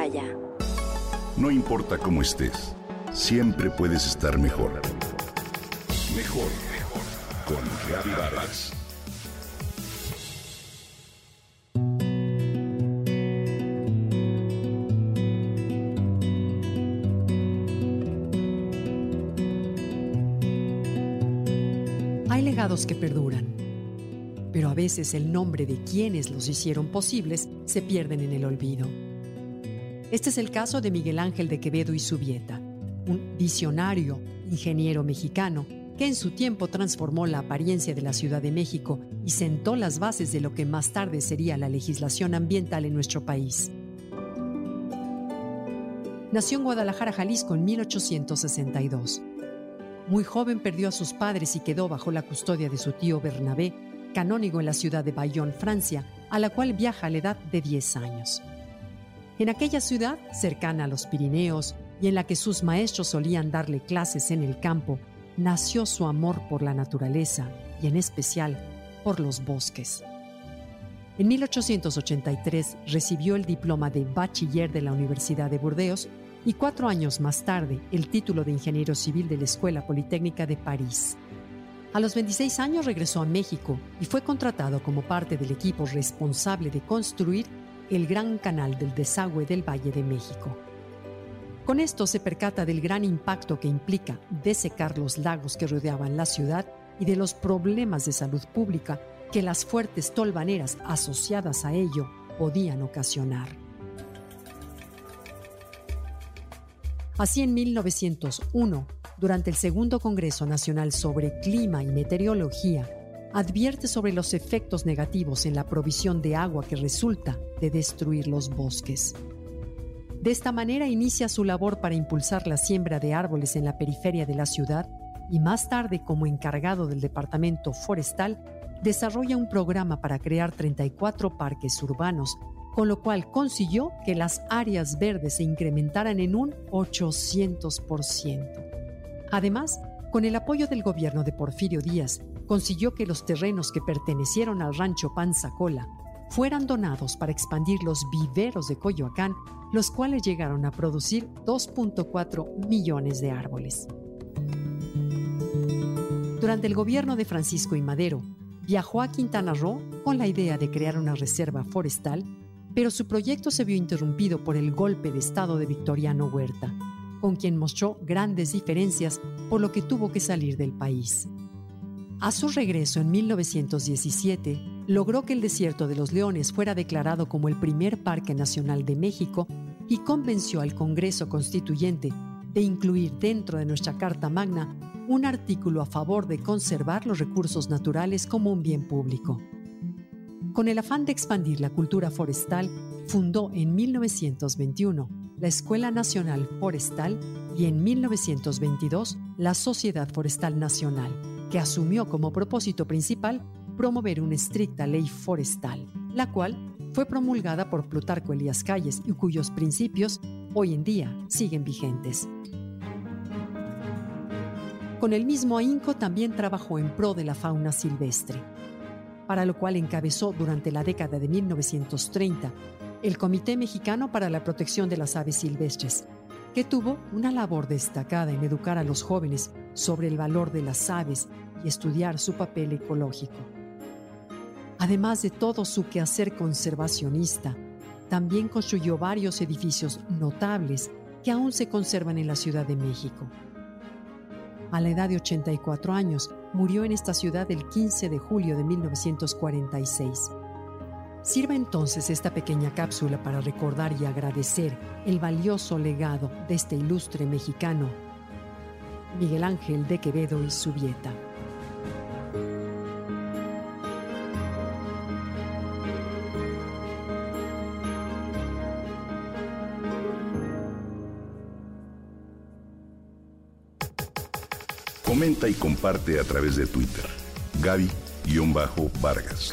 Himalaya. No importa cómo estés, siempre puedes estar mejor. Mejor, mejor. Con Vargas. Hay legados que perduran, pero a veces el nombre de quienes los hicieron posibles se pierden en el olvido. Este es el caso de Miguel Ángel de Quevedo y Subieta, un visionario, ingeniero mexicano que en su tiempo transformó la apariencia de la Ciudad de México y sentó las bases de lo que más tarde sería la legislación ambiental en nuestro país. Nació en Guadalajara, Jalisco, en 1862. Muy joven perdió a sus padres y quedó bajo la custodia de su tío Bernabé, canónigo en la ciudad de Bayonne, Francia, a la cual viaja a la edad de 10 años. En aquella ciudad, cercana a los Pirineos, y en la que sus maestros solían darle clases en el campo, nació su amor por la naturaleza y en especial por los bosques. En 1883 recibió el diploma de bachiller de la Universidad de Burdeos y cuatro años más tarde el título de ingeniero civil de la Escuela Politécnica de París. A los 26 años regresó a México y fue contratado como parte del equipo responsable de construir el Gran Canal del Desagüe del Valle de México. Con esto se percata del gran impacto que implica desecar los lagos que rodeaban la ciudad y de los problemas de salud pública que las fuertes tolvaneras asociadas a ello podían ocasionar. Así en 1901, durante el Segundo Congreso Nacional sobre Clima y Meteorología, advierte sobre los efectos negativos en la provisión de agua que resulta de destruir los bosques. De esta manera inicia su labor para impulsar la siembra de árboles en la periferia de la ciudad y más tarde como encargado del Departamento Forestal, desarrolla un programa para crear 34 parques urbanos con lo cual consiguió que las áreas verdes se incrementaran en un 800%. Además, con el apoyo del gobierno de Porfirio Díaz, consiguió que los terrenos que pertenecieron al rancho Panzacola fueran donados para expandir los viveros de Coyoacán, los cuales llegaron a producir 2.4 millones de árboles. Durante el gobierno de Francisco y Madero, viajó a Quintana Roo con la idea de crear una reserva forestal pero su proyecto se vio interrumpido por el golpe de Estado de Victoriano Huerta, con quien mostró grandes diferencias por lo que tuvo que salir del país. A su regreso en 1917, logró que el desierto de los leones fuera declarado como el primer parque nacional de México y convenció al Congreso Constituyente de incluir dentro de nuestra Carta Magna un artículo a favor de conservar los recursos naturales como un bien público. Con el afán de expandir la cultura forestal, fundó en 1921 la Escuela Nacional Forestal y en 1922 la Sociedad Forestal Nacional, que asumió como propósito principal promover una estricta ley forestal, la cual fue promulgada por Plutarco Elías Calles y cuyos principios hoy en día siguen vigentes. Con el mismo ahínco también trabajó en pro de la fauna silvestre para lo cual encabezó durante la década de 1930 el Comité Mexicano para la Protección de las Aves Silvestres, que tuvo una labor destacada en educar a los jóvenes sobre el valor de las aves y estudiar su papel ecológico. Además de todo su quehacer conservacionista, también construyó varios edificios notables que aún se conservan en la Ciudad de México. A la edad de 84 años, murió en esta ciudad el 15 de julio de 1946. Sirva entonces esta pequeña cápsula para recordar y agradecer el valioso legado de este ilustre mexicano, Miguel Ángel de Quevedo y Subieta. Comenta y comparte a través de Twitter. Gaby-Vargas.